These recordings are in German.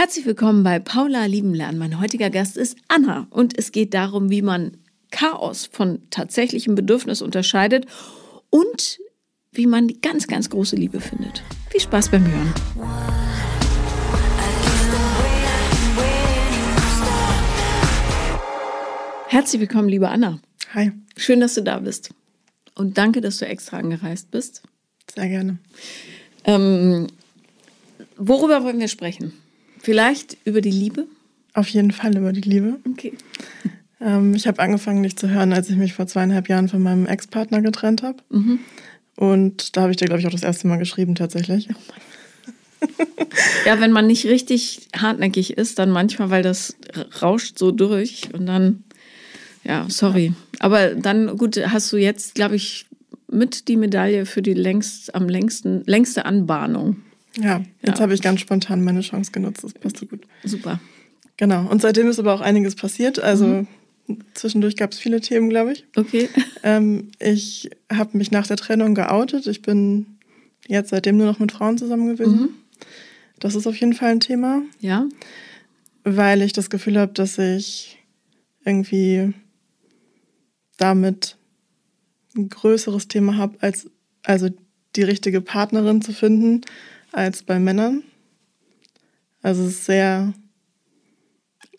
Herzlich willkommen bei Paula Lieben lernen. Mein heutiger Gast ist Anna und es geht darum, wie man Chaos von tatsäclichem Bedürfnis unterscheidet und wie man die ganz, ganz große Liebe findet. Viel Spaß beim Hören. Herzlich willkommen, liebe Anna. Hi. Schön, dass du da bist. Und danke, dass du extra angereist bist. Sehr gerne. Ähm, worüber wollen wir sprechen? Vielleicht über die Liebe? Auf jeden Fall über die Liebe. Okay. Ähm, ich habe angefangen, dich zu hören, als ich mich vor zweieinhalb Jahren von meinem Ex-Partner getrennt habe. Mhm. Und da habe ich dir, glaube ich, auch das erste Mal geschrieben tatsächlich. Oh ja, wenn man nicht richtig hartnäckig ist, dann manchmal, weil das rauscht so durch und dann, ja, sorry. Aber dann, gut, hast du jetzt, glaube ich, mit die Medaille für die längst, am längsten, längste Anbahnung. Ja, jetzt ja. habe ich ganz spontan meine Chance genutzt. Das passt so gut. Super. Genau. Und seitdem ist aber auch einiges passiert. Also mhm. zwischendurch gab es viele Themen, glaube ich. Okay. Ähm, ich habe mich nach der Trennung geoutet. Ich bin jetzt seitdem nur noch mit Frauen zusammen gewesen. Mhm. Das ist auf jeden Fall ein Thema. Ja. Weil ich das Gefühl habe, dass ich irgendwie damit ein größeres Thema habe, als also die richtige Partnerin zu finden, als bei Männern. Also es ist sehr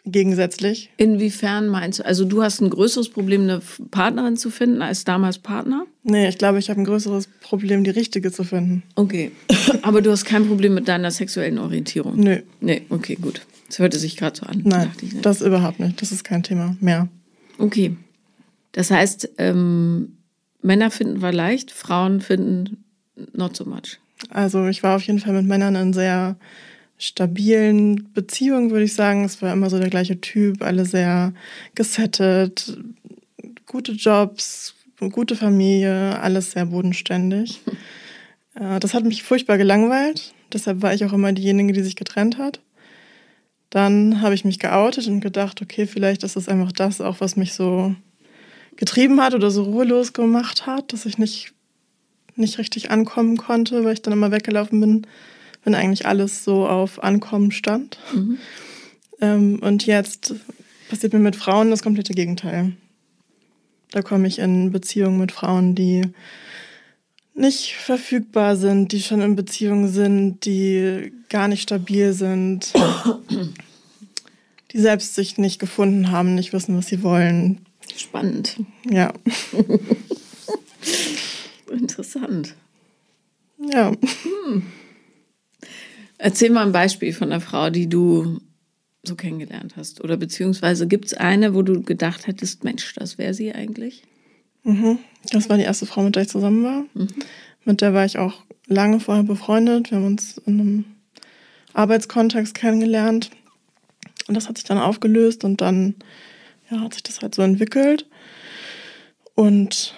gegensätzlich. Inwiefern meinst du? Also du hast ein größeres Problem, eine Partnerin zu finden als damals Partner? Nee, ich glaube, ich habe ein größeres Problem, die richtige zu finden. Okay. Aber du hast kein Problem mit deiner sexuellen Orientierung? Nö. Nee, okay, gut. Das hörte sich gerade so an. Nein, ich, das überhaupt nicht. Das ist kein Thema mehr. Okay. Das heißt, ähm, Männer finden wir leicht, Frauen finden not so much. Also ich war auf jeden Fall mit Männern in sehr stabilen Beziehungen, würde ich sagen. Es war immer so der gleiche Typ, alle sehr gesettet, gute Jobs, gute Familie, alles sehr bodenständig. Äh, das hat mich furchtbar gelangweilt. Deshalb war ich auch immer diejenige, die sich getrennt hat. Dann habe ich mich geoutet und gedacht, okay, vielleicht ist das einfach das auch, was mich so getrieben hat oder so ruhelos gemacht hat, dass ich nicht nicht richtig ankommen konnte, weil ich dann immer weggelaufen bin, wenn eigentlich alles so auf Ankommen stand. Mhm. Ähm, und jetzt passiert mir mit Frauen das komplette Gegenteil. Da komme ich in Beziehungen mit Frauen, die nicht verfügbar sind, die schon in Beziehungen sind, die gar nicht stabil sind, die selbst sich nicht gefunden haben, nicht wissen, was sie wollen. Spannend. Ja. Interessant. Ja. Hm. Erzähl mal ein Beispiel von einer Frau, die du so kennengelernt hast. Oder beziehungsweise gibt es eine, wo du gedacht hättest, Mensch, das wäre sie eigentlich? Mhm. Das war die erste Frau, mit der ich zusammen war. Mhm. Mit der war ich auch lange vorher befreundet. Wir haben uns in einem Arbeitskontext kennengelernt. Und das hat sich dann aufgelöst und dann ja, hat sich das halt so entwickelt. Und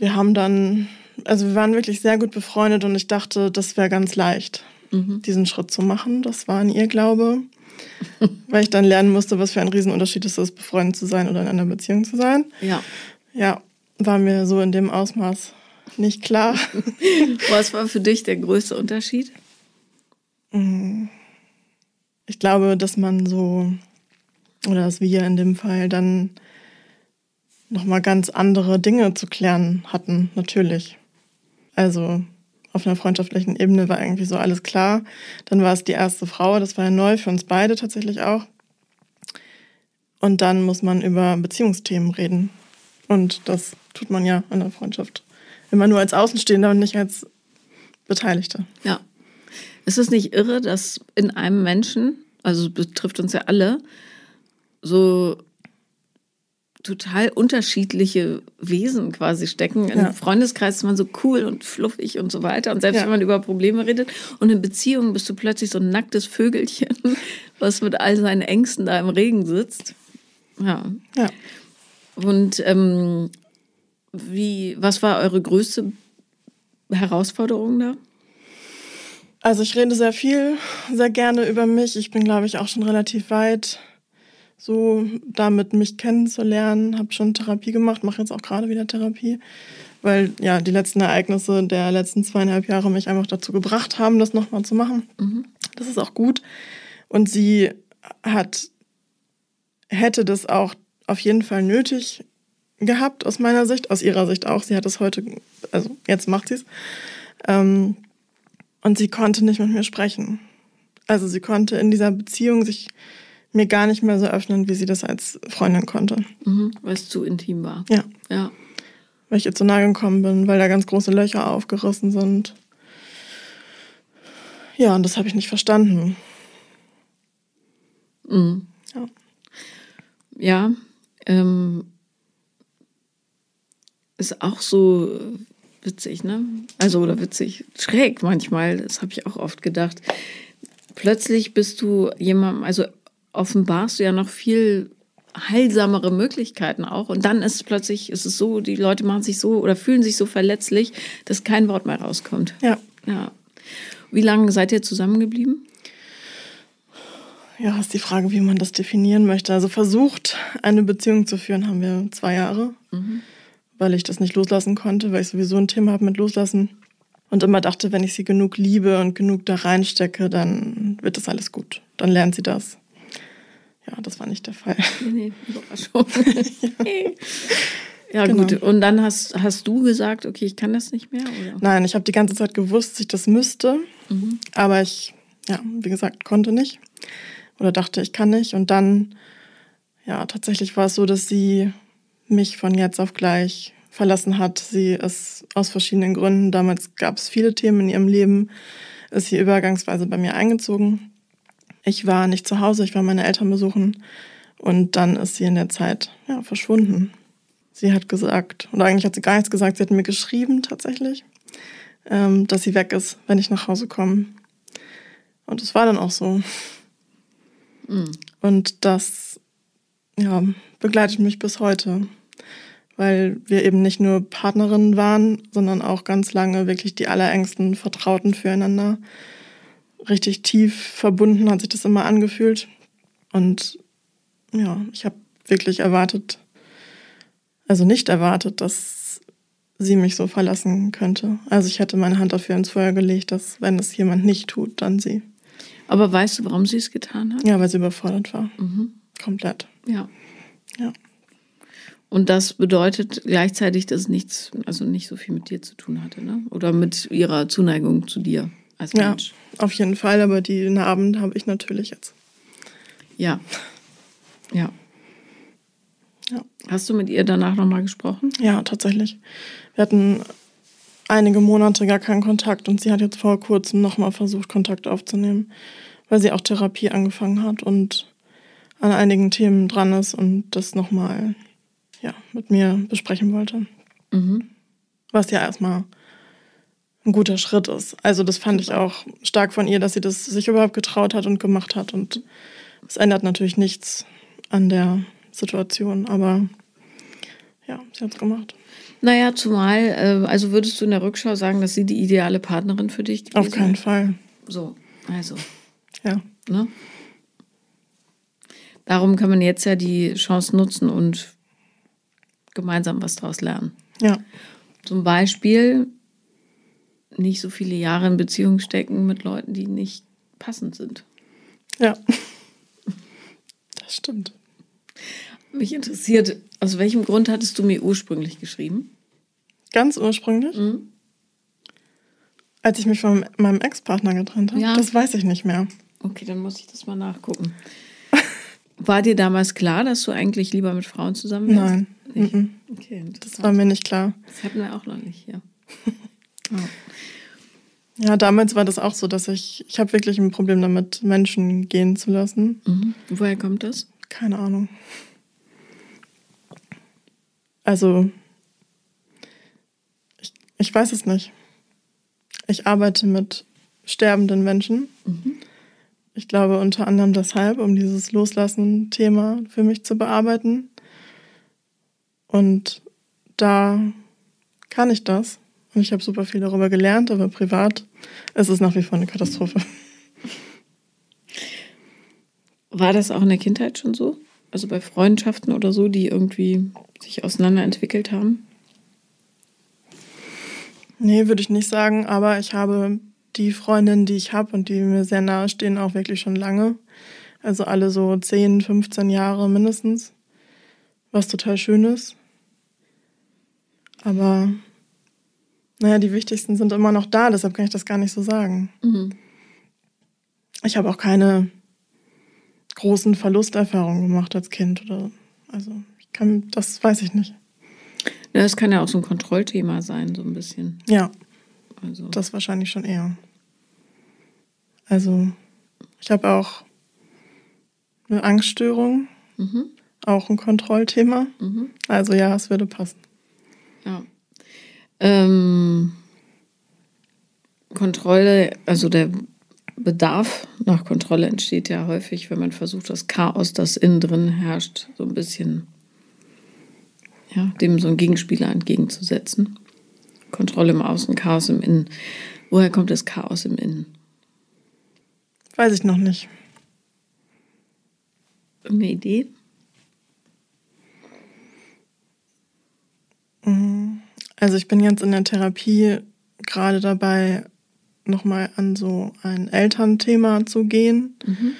wir haben dann, also wir waren wirklich sehr gut befreundet und ich dachte, das wäre ganz leicht, mhm. diesen Schritt zu machen. Das war ein Irrglaube, weil ich dann lernen musste, was für ein Riesenunterschied es ist, befreundet zu sein oder in einer Beziehung zu sein. Ja. Ja, war mir so in dem Ausmaß nicht klar. was war für dich der größte Unterschied? Ich glaube, dass man so, oder dass wir in dem Fall dann nochmal ganz andere Dinge zu klären hatten, natürlich. Also auf einer freundschaftlichen Ebene war irgendwie so alles klar. Dann war es die erste Frau, das war ja neu für uns beide tatsächlich auch. Und dann muss man über Beziehungsthemen reden. Und das tut man ja in der Freundschaft. Immer nur als Außenstehender und nicht als Beteiligter. Ja. Ist es nicht irre, dass in einem Menschen, also betrifft uns ja alle, so total unterschiedliche Wesen quasi stecken. Ja. Im Freundeskreis ist man so cool und fluffig und so weiter. Und selbst ja. wenn man über Probleme redet und in Beziehungen bist du plötzlich so ein nacktes Vögelchen, was mit all seinen Ängsten da im Regen sitzt. Ja. ja. Und ähm, wie, was war eure größte Herausforderung da? Also ich rede sehr viel, sehr gerne über mich. Ich bin, glaube ich, auch schon relativ weit so damit mich kennenzulernen. Habe schon Therapie gemacht, mache jetzt auch gerade wieder Therapie, weil ja die letzten Ereignisse der letzten zweieinhalb Jahre mich einfach dazu gebracht haben, das nochmal zu machen. Mhm. Das ist auch gut. Und sie hat, hätte das auch auf jeden Fall nötig gehabt, aus meiner Sicht, aus ihrer Sicht auch. Sie hat es heute, also jetzt macht sie es. Ähm, und sie konnte nicht mit mir sprechen. Also sie konnte in dieser Beziehung sich mir gar nicht mehr so öffnen, wie sie das als Freundin konnte. Mhm, weil es zu intim war. Ja. Ja. Weil ich ihr zu nahe gekommen bin, weil da ganz große Löcher aufgerissen sind. Ja, und das habe ich nicht verstanden. Mhm. Ja. Ja, ähm, ist auch so witzig, ne? Also, oder witzig, schräg manchmal, das habe ich auch oft gedacht. Plötzlich bist du jemandem, also offenbarst du ja noch viel heilsamere Möglichkeiten auch. Und dann ist es plötzlich, ist es so, die Leute machen sich so oder fühlen sich so verletzlich, dass kein Wort mehr rauskommt. Ja. Ja. Wie lange seid ihr zusammengeblieben? Ja, ist die Frage, wie man das definieren möchte. Also versucht, eine Beziehung zu führen, haben wir zwei Jahre, weil ich das nicht loslassen konnte, weil ich sowieso ein Thema habe mit Loslassen. Und immer dachte, wenn ich sie genug liebe und genug da reinstecke, dann wird das alles gut. Dann lernt sie das. Ja, das war nicht der Fall. Nee, nee, Überraschung. ja, Genau. gut. Und dann hast, hast du gesagt, okay, ich kann das nicht mehr? Oder? Nein, ich habe die ganze Zeit gewusst, dass ich das müsste. Aber ich, ja, wie gesagt, konnte nicht. Oder dachte, ich kann nicht. Und dann, ja, tatsächlich war es so, dass sie mich von jetzt auf gleich verlassen hat. Sie ist aus verschiedenen Gründen, damals gab es viele Themen in ihrem Leben, ist sie übergangsweise bei mir eingezogen. Ich war nicht zu Hause, ich war meine Eltern besuchen. Und dann ist sie in der Zeit ja, verschwunden. Sie hat gesagt, oder eigentlich hat sie gar nichts gesagt, sie hat mir geschrieben tatsächlich, ähm, dass sie weg ist, wenn ich nach Hause komme. Und es war dann auch so. Und das ja, begleitet mich bis heute, weil wir eben nicht nur Partnerinnen waren, sondern auch ganz lange wirklich die allerengsten Vertrauten füreinander. Richtig tief verbunden hat sich das immer angefühlt. Und ja, ich habe wirklich erwartet, also nicht erwartet, dass sie mich so verlassen könnte. Also ich hätte meine Hand dafür ins Feuer gelegt, dass wenn es jemand nicht tut, dann sie. Aber weißt du, warum sie es getan hat? Ja, weil sie überfordert war. Komplett. Ja. Ja. Und das bedeutet gleichzeitig, dass es nichts, also nicht so viel mit dir zu tun hatte, ne? Oder mit ihrer Zuneigung zu dir als Ja, Mensch. auf jeden Fall, aber die Narben habe ich natürlich jetzt. Ja. Ja. Ja. Hast du mit ihr danach nochmal gesprochen? Ja, tatsächlich. Wir hatten einige Monate gar keinen Kontakt und sie hat jetzt vor kurzem nochmal versucht, Kontakt aufzunehmen, weil sie auch Therapie angefangen hat und an einigen Themen dran ist und das nochmal ja, mit mir besprechen wollte. Was ja erstmal ein guter Schritt ist. Also das fand ich auch stark von ihr, dass sie das sich überhaupt getraut hat und gemacht hat. Und es ändert natürlich nichts an der Situation, aber ja, sie hat es gemacht. Naja, zumal, äh, also würdest du in der Rückschau sagen, dass sie die ideale Partnerin für dich gewesen Auf keinen ist? Fall. So, also, Ja. ne? Darum kann man jetzt ja die Chance nutzen und gemeinsam was daraus lernen. Ja. Zum Beispiel nicht so viele Jahre in Beziehung stecken mit Leuten, die nicht passend sind. Ja. Das stimmt. Mich interessiert, aus welchem Grund hattest du mir ursprünglich geschrieben? Ganz ursprünglich, Mhm. als ich mich von meinem Ex-Partner getrennt habe, Ja. das weiß ich nicht mehr. Okay, dann muss ich das mal nachgucken. War dir damals klar, dass du eigentlich lieber mit Frauen zusammen wärst? Nein. Nicht? Mhm. Okay, Das war mir nicht klar. das hatten wir auch noch nicht, ja. Ja, damals war das auch so, dass ich, ich habe wirklich ein Problem damit, Menschen gehen zu lassen. Mhm. Woher kommt das? Keine Ahnung. Also, ich, ich weiß es nicht. Ich arbeite mit sterbenden Menschen. Ich glaube unter anderem deshalb, um dieses Loslassen-Thema für mich zu bearbeiten. Und da kann ich das. Und ich habe super viel darüber gelernt, aber privat ist es nach wie vor eine Katastrophe. War das auch in der Kindheit schon so? Also bei Freundschaften oder so, die irgendwie sich auseinanderentwickelt haben? Nee, würde ich nicht sagen, aber ich habe die Freundinnen, die ich habe und die mir sehr nahe stehen, auch wirklich schon lange. Also alle so 10, 15 Jahre mindestens. Was total schön ist. Aber naja, die wichtigsten sind immer noch da, deshalb kann ich das gar nicht so sagen. Mhm. Ich habe auch keine großen Verlusterfahrungen gemacht als Kind oder also ich kann, das weiß ich nicht. Ja, das kann ja auch so ein Kontrollthema sein, so ein bisschen. Ja. Also. Das wahrscheinlich schon eher. Also, ich habe auch eine Angststörung, mhm. auch ein Kontrollthema. Mhm. Also ja, es würde passen. Ja. Ähm, Kontrolle, also der Bedarf nach Kontrolle entsteht ja häufig, wenn man versucht, das Chaos, das innen drin herrscht, so ein bisschen, ja, dem so einen Gegenspieler entgegenzusetzen. Kontrolle im Außen, Chaos im Innen. Woher kommt das Chaos im Innen? Weiß ich noch nicht. Irgendeine Idee? Mhm. Also ich bin jetzt in der Therapie gerade dabei, nochmal an so ein Elternthema zu gehen, mhm.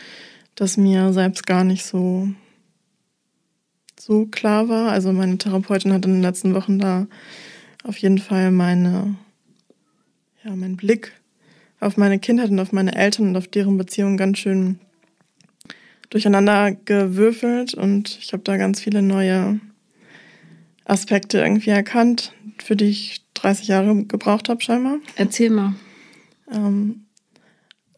das mir selbst gar nicht so, so klar war. Also meine Therapeutin hat in den letzten Wochen da auf jeden Fall meine, ja, meinen Blick auf meine Kindheit und auf meine Eltern und auf deren Beziehung ganz schön durcheinander gewürfelt und ich habe da ganz viele neue Aspekte irgendwie erkannt, für die ich 30 Jahre gebraucht habe scheinbar. Erzähl mal. Ähm,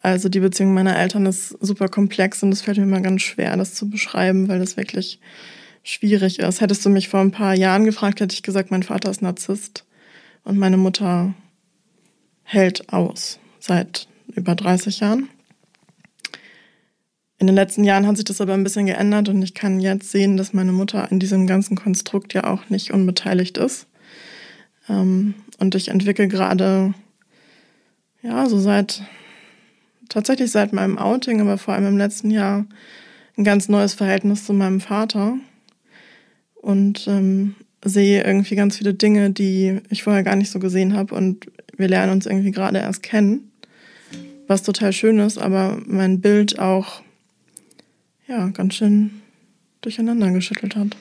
also die Beziehung meiner Eltern ist super komplex und es fällt mir immer ganz schwer, das zu beschreiben, weil das wirklich schwierig ist. Hättest du mich vor ein paar Jahren gefragt, hätte ich gesagt, mein Vater ist Narzisst und meine Mutter hält aus seit über 30 Jahren. In den letzten Jahren hat sich das aber ein bisschen geändert und ich kann jetzt sehen, dass meine Mutter in diesem ganzen Konstrukt ja auch nicht unbeteiligt ist. Ähm, und ich entwickle gerade ja, so seit, tatsächlich seit meinem Outing, aber vor allem im letzten Jahr, ein ganz neues Verhältnis zu meinem Vater und ähm, sehe irgendwie ganz viele Dinge, die ich vorher gar nicht so gesehen habe und wir lernen uns irgendwie gerade erst kennen, was total schön ist, aber mein Bild auch ja ganz schön durcheinander geschüttelt hat.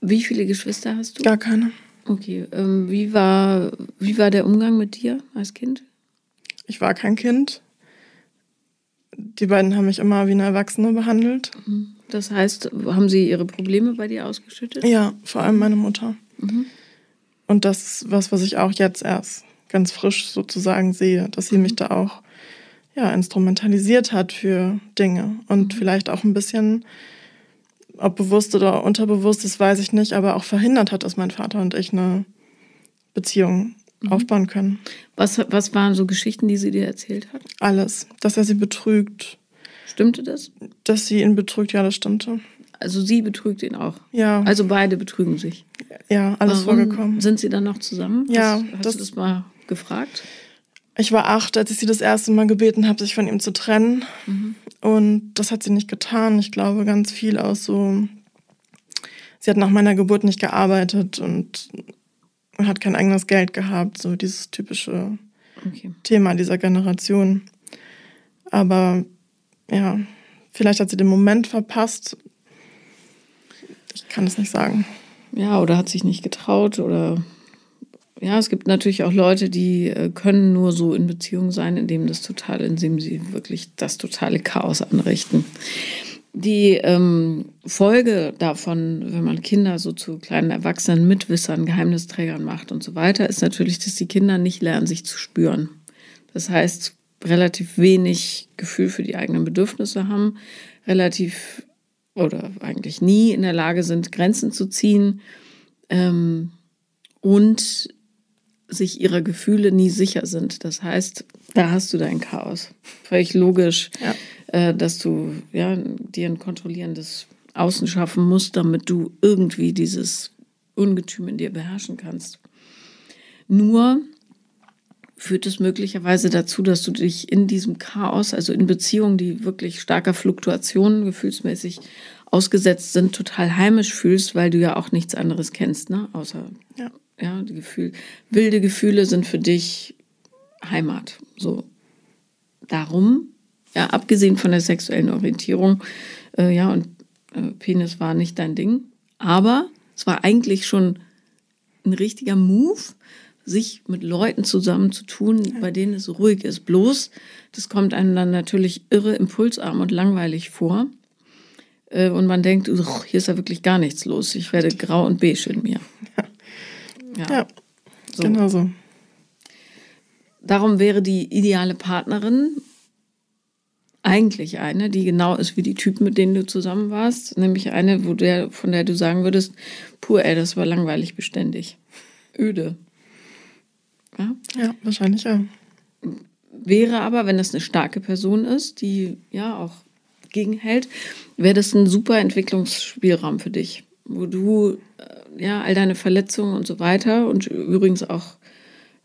Wie viele Geschwister hast du? Gar keine. Okay, ähm, wie war wie war der Umgang mit dir als Kind? Ich war kein Kind. Die beiden haben mich immer wie eine Erwachsene behandelt. Mhm. Das heißt, haben sie ihre Probleme bei dir ausgeschüttet? Ja, vor allem meine Mutter. Mhm. Und das ist was, was ich auch jetzt erst ganz frisch sozusagen sehe, dass sie mhm. mich da auch ja, instrumentalisiert hat für Dinge und mhm. vielleicht auch ein bisschen, ob bewusst oder unterbewusst, das weiß ich nicht, aber auch verhindert hat, dass mein Vater und ich eine Beziehung mhm. aufbauen können. Was, was waren so Geschichten, die sie dir erzählt hat? Alles. Dass er sie betrügt. Stimmte das? Dass sie ihn betrügt, ja, das stimmte. Also sie betrügt ihn auch. Ja. Also beide betrügen sich. Ja, alles Warum vorgekommen. Sind sie dann noch zusammen? Ja. Hast, hast das, du das mal gefragt? Ich war acht, als ich sie das erste Mal gebeten habe, sich von ihm zu trennen. Mhm. Und das hat sie nicht getan. Ich glaube, ganz viel aus so. Sie hat nach meiner Geburt nicht gearbeitet und hat kein eigenes Geld gehabt, so dieses typische okay. Thema dieser Generation. Aber ja, vielleicht hat sie den Moment verpasst. Ich kann es nicht sagen. Ja, oder hat sich nicht getraut oder ja, es gibt natürlich auch Leute, die äh, können nur so in Beziehung sein, indem das total, indem sie wirklich das totale Chaos anrichten. Die ähm, Folge davon, wenn man Kinder so zu kleinen Erwachsenen, Mitwissern, Geheimnisträgern macht und so weiter, ist natürlich, dass die Kinder nicht lernen, sich zu spüren. Das heißt, relativ wenig Gefühl für die eigenen Bedürfnisse haben, relativ oder eigentlich nie in der Lage sind, Grenzen zu ziehen ähm, und sich ihrer Gefühle nie sicher sind. Das heißt, da hast du dein Chaos. Völlig logisch. Ja äh, dass du ja, dir ein kontrollierendes Außen schaffen musst, damit du irgendwie dieses Ungetüm in dir beherrschen kannst. Nur führt es möglicherweise dazu, dass du dich in diesem Chaos, also in Beziehungen, die wirklich starker Fluktuationen gefühlsmäßig ausgesetzt sind, total heimisch fühlst, weil du ja auch nichts anderes kennst, ne? Außer ja, ja die Gefühl, wilde Gefühle sind für dich Heimat. So. Darum, ja, abgesehen von der sexuellen Orientierung, äh, ja, und äh, Penis war nicht dein Ding, aber es war eigentlich schon ein richtiger Move, sich mit Leuten zusammenzutun, bei denen es ruhig ist. Bloß, das kommt einem dann natürlich irre impulsarm und langweilig vor. Äh, und man denkt, hier ist ja wirklich gar nichts los. Ich werde grau und beige in mir. Ja, ja. So. genau so. Darum wäre die ideale Partnerin eigentlich eine, die genau ist wie die Typen, mit denen du zusammen warst. Nämlich eine, wo der, von der du sagen würdest, pur, ey, das war langweilig beständig. Öde. Ja, ja wahrscheinlich ja. Wäre aber, wenn das eine starke Person ist, die ja auch gegenhält, wäre das ein super Entwicklungsspielraum für dich, wo du äh, ja all deine Verletzungen und so weiter und übrigens auch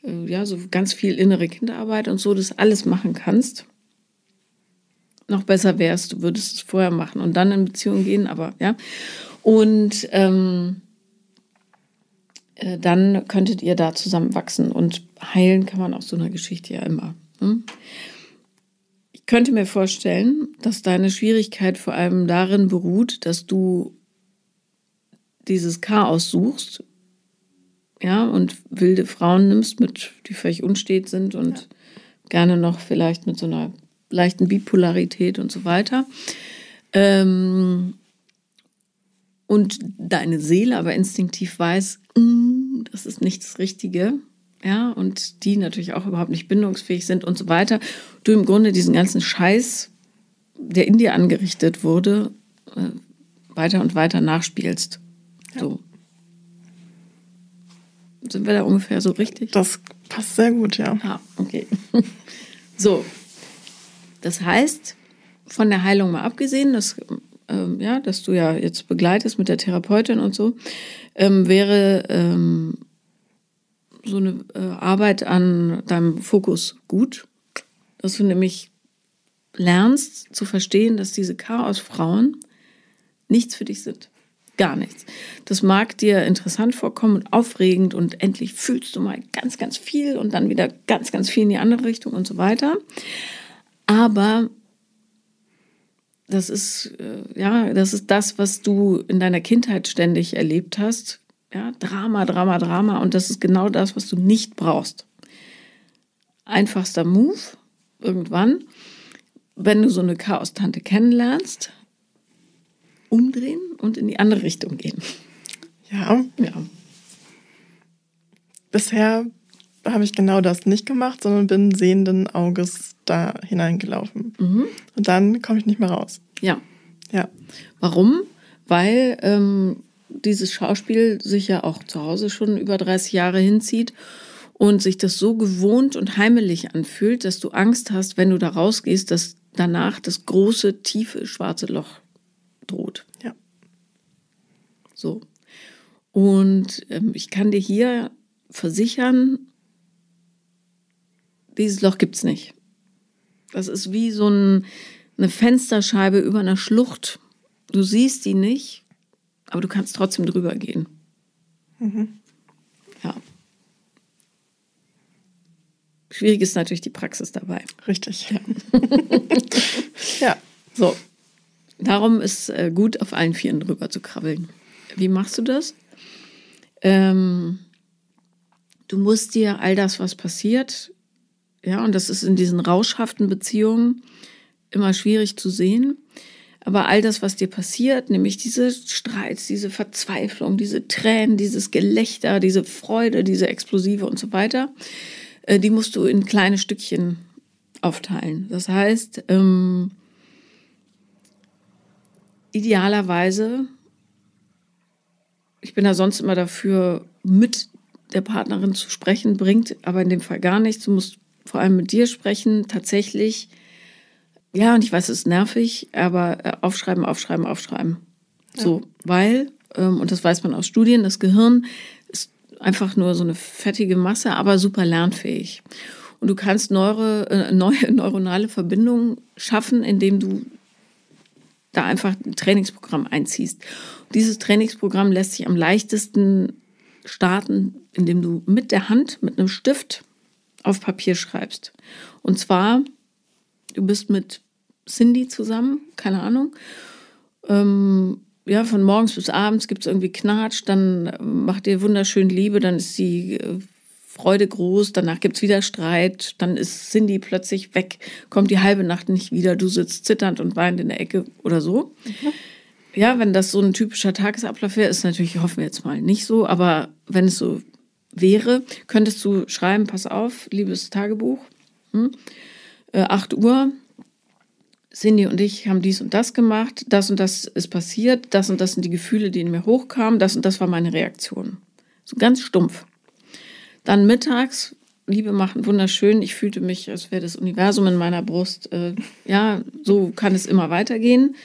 äh, ja so ganz viel innere Kinderarbeit und so das alles machen kannst. Noch besser wärst, du würdest es vorher machen und dann in Beziehung gehen, aber ja. Und ähm, äh, dann könntet ihr da zusammen wachsen und heilen kann man aus so einer Geschichte ja immer. Hm? Ich könnte mir vorstellen, dass deine Schwierigkeit vor allem darin beruht, dass du dieses Chaos suchst, ja, und wilde Frauen nimmst, mit, die völlig unstet sind und ja. gerne noch vielleicht mit so einer leichten Bipolarität und so weiter. Ähm, und deine Seele aber instinktiv weiß, mm, das ist nicht das Richtige, ja, und die natürlich auch überhaupt nicht bindungsfähig sind und so weiter, du im Grunde diesen ganzen Scheiß, der in dir angerichtet wurde, äh, weiter und weiter nachspielst. So. Sind wir da ungefähr so richtig? Das passt sehr gut, ja. Ah, okay. so. Das heißt, von der Heilung mal abgesehen, dass, ähm, ja, dass du ja jetzt begleitest mit der Therapeutin und so, ähm, wäre ähm, so eine äh, Arbeit an deinem Fokus gut, dass du nämlich lernst zu verstehen, dass diese Chaosfrauen nichts für dich sind. Gar nichts. Das mag dir interessant vorkommen und aufregend und endlich fühlst du mal ganz, ganz viel und dann wieder ganz, ganz viel in die andere Richtung und so weiter. Aber das ist, äh, ja, das ist das, was du in deiner Kindheit ständig erlebt hast ja, Drama, Drama, Drama. Und das ist genau das, was du nicht brauchst. Einfachster Move irgendwann, wenn du so eine Chaos-Tante kennenlernst, umdrehen und in die andere Richtung gehen. Ja. Ja. Bisher habe ich genau das nicht gemacht, sondern bin sehenden Auges da hineingelaufen. Mhm. Und dann komme ich nicht mehr raus. Ja. Ja. Warum? Weil ähm, dieses Schauspiel sich ja auch zu Hause schon über 30 Jahre hinzieht und sich das so gewohnt und heimelig anfühlt, dass du Angst hast, wenn du da rausgehst, dass danach das große, tiefe, schwarze Loch droht. Ja. So. Und ähm, ich kann dir hier versichern, dieses Loch gibt es nicht. Das ist wie so ein, eine Fensterscheibe über einer Schlucht. Du siehst die nicht, aber du kannst trotzdem drüber gehen. Mhm. Ja. Schwierig ist natürlich die Praxis dabei. Richtig. Ja. ja. So. Darum ist äh, gut, auf allen Vieren drüber zu krabbeln. Wie machst du das? Ähm, du musst dir all das, was passiert, ja, und das ist in diesen rauschhaften Beziehungen immer schwierig zu sehen, aber all das, was dir passiert, nämlich diese Streits, diese Verzweiflung, diese Tränen, dieses Gelächter, diese Freude, diese Explosive und so weiter, äh, die musst du in kleine Stückchen aufteilen. Das heißt, ähm, idealerweise, ich bin da sonst immer dafür, mit der Partnerin zu sprechen, bringt aber in dem Fall gar nichts. Du musst vor allem mit dir sprechen, tatsächlich ja, und ich weiß, es ist nervig, aber äh, aufschreiben, aufschreiben, aufschreiben. So, ja. weil, ähm, und das weiß man aus Studien, das Gehirn ist einfach nur so eine fettige Masse, aber super lernfähig. Und du kannst neure, äh, neue neuronale Verbindungen schaffen, indem du da einfach ein Trainingsprogramm einziehst. Und dieses Trainingsprogramm lässt sich am leichtesten starten, indem du mit der Hand, mit einem Stift auf Papier schreibst. Und zwar, du bist mit Cindy zusammen, keine Ahnung. Ähm, ja, von morgens bis abends gibt es irgendwie Knatsch, dann macht ihr wunderschön Liebe, dann ist die äh, Freude groß, danach gibt es wieder Streit, dann ist Cindy plötzlich weg, kommt die halbe Nacht nicht wieder, du sitzt zitternd und weinend in der Ecke oder so. Mhm. Ja, wenn das so ein typischer Tagesablauf wäre, ist natürlich, hoffen wir jetzt mal, nicht so, aber wenn es so wäre, könntest du schreiben, pass auf, liebes Tagebuch, hm, äh, 8 Uhr, Cindy und ich haben dies und das gemacht, das und das ist passiert, das und das sind die Gefühle, die in mir hochkamen, das und das war meine Reaktion. So ganz stumpf. Dann mittags, Liebe machen wunderschön, ich fühlte mich, als wäre das Universum in meiner Brust. Äh, ja, so kann es immer weitergehen.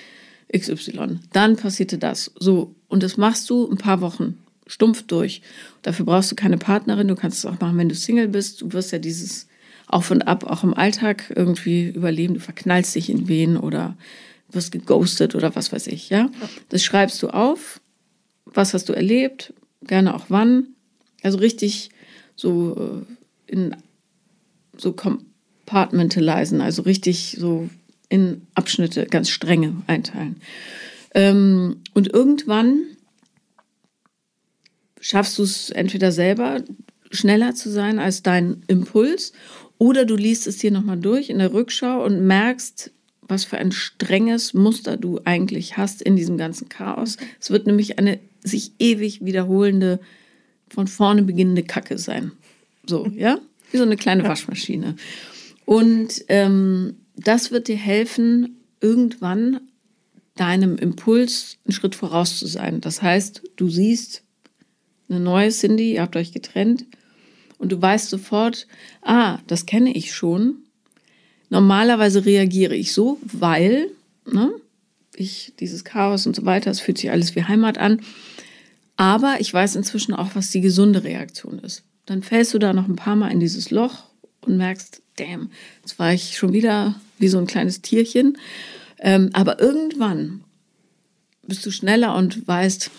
XY. Dann passierte das. So, und das machst du ein paar Wochen stumpf durch. Dafür brauchst du keine Partnerin, du kannst es auch machen, wenn du Single bist. Du wirst ja dieses Auf und Ab auch im Alltag irgendwie überleben. Du verknallst dich in wen oder wirst geghostet oder was weiß ich, ja. Das schreibst du auf. Was hast du erlebt? Gerne auch wann. Also richtig so äh, in so compartmentalisen, also richtig so in Abschnitte, ganz strenge einteilen. Ähm, und irgendwann schaffst du es entweder selber schneller zu sein als dein Impuls oder du liest es dir nochmal durch in der Rückschau und merkst, was für ein strenges Muster du eigentlich hast in diesem ganzen Chaos. Es wird nämlich eine sich ewig wiederholende, von vorne beginnende Kacke sein. So, ja? Wie so eine kleine Waschmaschine. Und ähm, das wird dir helfen, irgendwann deinem Impuls einen Schritt voraus zu sein. Das heißt, du siehst eine neue Cindy, ihr habt euch getrennt und du weißt sofort, ah, das kenne ich schon. Normalerweise reagiere ich so, weil ne, ich dieses Chaos und so weiter, es fühlt sich alles wie Heimat an. Aber ich weiß inzwischen auch, was die gesunde Reaktion ist. Dann fällst du da noch ein paar Mal in dieses Loch und merkst, damn, jetzt war ich schon wieder wie so ein kleines Tierchen. Ähm, aber irgendwann bist du schneller und weißt,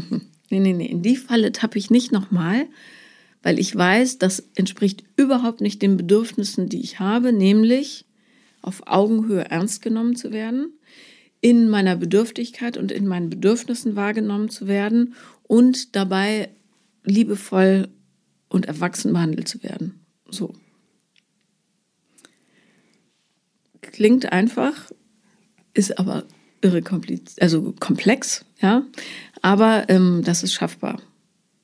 nee, nee, nee, in die Falle tappe ich nicht nochmal, weil ich weiß, das entspricht überhaupt nicht den Bedürfnissen, die ich habe, nämlich auf Augenhöhe ernst genommen zu werden, in meiner Bedürftigkeit und in meinen Bedürfnissen wahrgenommen zu werden und dabei liebevoll und erwachsen behandelt zu werden. So. Klingt einfach, ist aber irre kompliziert, also komplex, ja. Aber ähm, das ist schaffbar.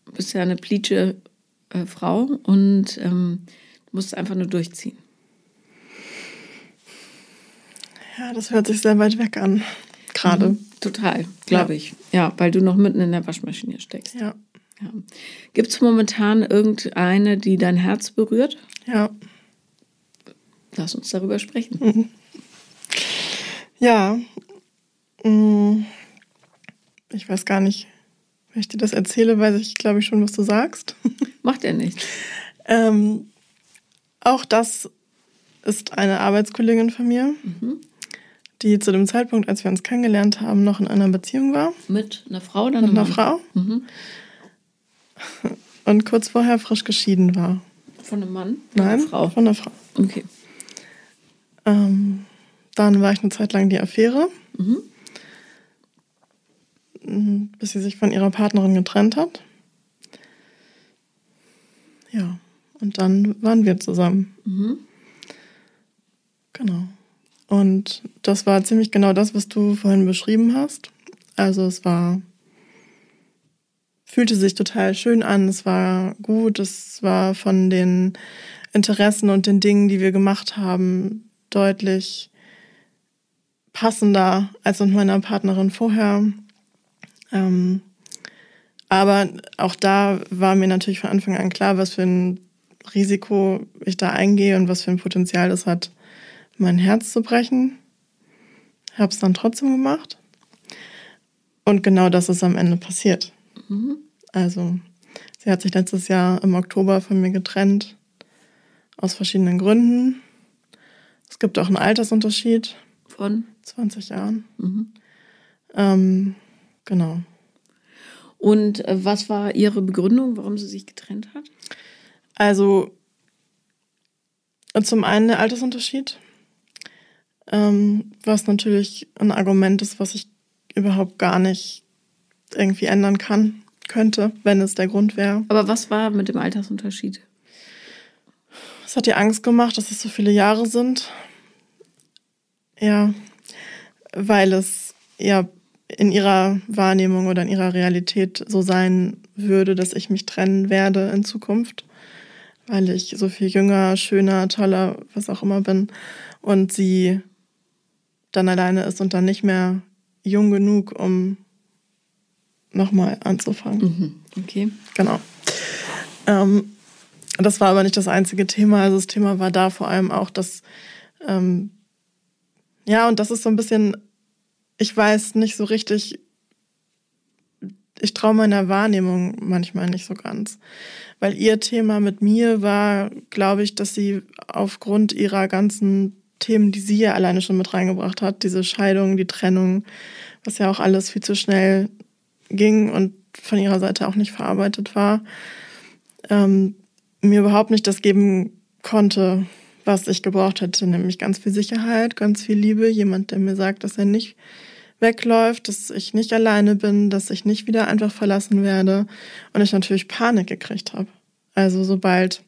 Du bist ja eine plitsche äh, Frau und ähm, musst einfach nur durchziehen. Ja, das hört sich sehr weit weg an, gerade. Mhm, total, glaube ja. ich. Ja, weil du noch mitten in der Waschmaschine steckst. Ja. ja. Gibt es momentan irgendeine, die dein Herz berührt? Ja. Lass uns darüber sprechen. Mhm. Ja. Mm. Ich weiß gar nicht, wenn ich dir das erzähle, weiß ich, glaube ich, schon, was du sagst. Macht er nicht. ähm, auch das ist eine Arbeitskollegin von mir, mhm. Die zu dem Zeitpunkt, als wir uns kennengelernt haben, noch in einer Beziehung war. Mit einer Frau oder Mit einer Frau. Mhm. Und kurz vorher frisch geschieden war. Von einem Mann? Nein, einer Frau. von einer Frau. Okay. Ähm, dann war ich eine Zeit lang die Affäre, mhm. bis sie sich von ihrer Partnerin getrennt hat. Ja, und dann waren wir zusammen. Mhm. Genau. Und das war ziemlich genau das, was du vorhin beschrieben hast. Also es war, fühlte sich total schön an, es war gut, es war von den Interessen und den Dingen, die wir gemacht haben, deutlich passender als mit meiner Partnerin vorher. Ähm, aber auch da war mir natürlich von Anfang an klar, was für ein Risiko ich da eingehe und was für ein Potenzial das hat, mein Herz zu brechen. Habe es dann trotzdem gemacht. Und genau das ist am Ende passiert. Mhm. Also, sie hat sich letztes Jahr im Oktober von mir getrennt, aus verschiedenen Gründen. Es gibt auch einen Altersunterschied. Von? 20 Jahren. Mhm. Ähm, genau. Und äh, was war Ihre Begründung, warum sie sich getrennt hat? Also, Zum einen der Altersunterschied, ähm, was natürlich ein Argument ist, was ich überhaupt gar nicht irgendwie ändern kann, könnte, wenn es der Grund wäre. Aber was war mit dem Altersunterschied? Es hat dir Angst gemacht, dass es so viele Jahre sind. Ja, weil es ja in ihrer Wahrnehmung oder in ihrer Realität so sein würde, dass ich mich trennen werde in Zukunft, weil ich so viel jünger, schöner, toller, was auch immer bin und sie dann alleine ist und dann nicht mehr jung genug, um nochmal anzufangen. Mhm. Okay. Genau. Ähm, das war aber nicht das einzige Thema. Also das Thema war da vor allem auch, dass, ähm, ja, und das ist so ein bisschen, ich weiß nicht so richtig, ich traue meiner Wahrnehmung manchmal nicht so ganz. Weil ihr Thema mit mir war, glaube ich, dass sie aufgrund ihrer ganzen Themen, die sie ja alleine schon mit reingebracht hat, diese Scheidung, die Trennung, was ja auch alles viel zu schnell ging und von ihrer Seite auch nicht verarbeitet war, ähm, mir überhaupt nicht das geben konnte, was ich gebraucht hätte, nämlich ganz viel Sicherheit, ganz viel Liebe, jemand, der mir sagt, dass er nicht wegläuft, dass ich nicht alleine bin, dass ich nicht wieder einfach verlassen werde. Und ich natürlich Panik gekriegt habe. Also sobald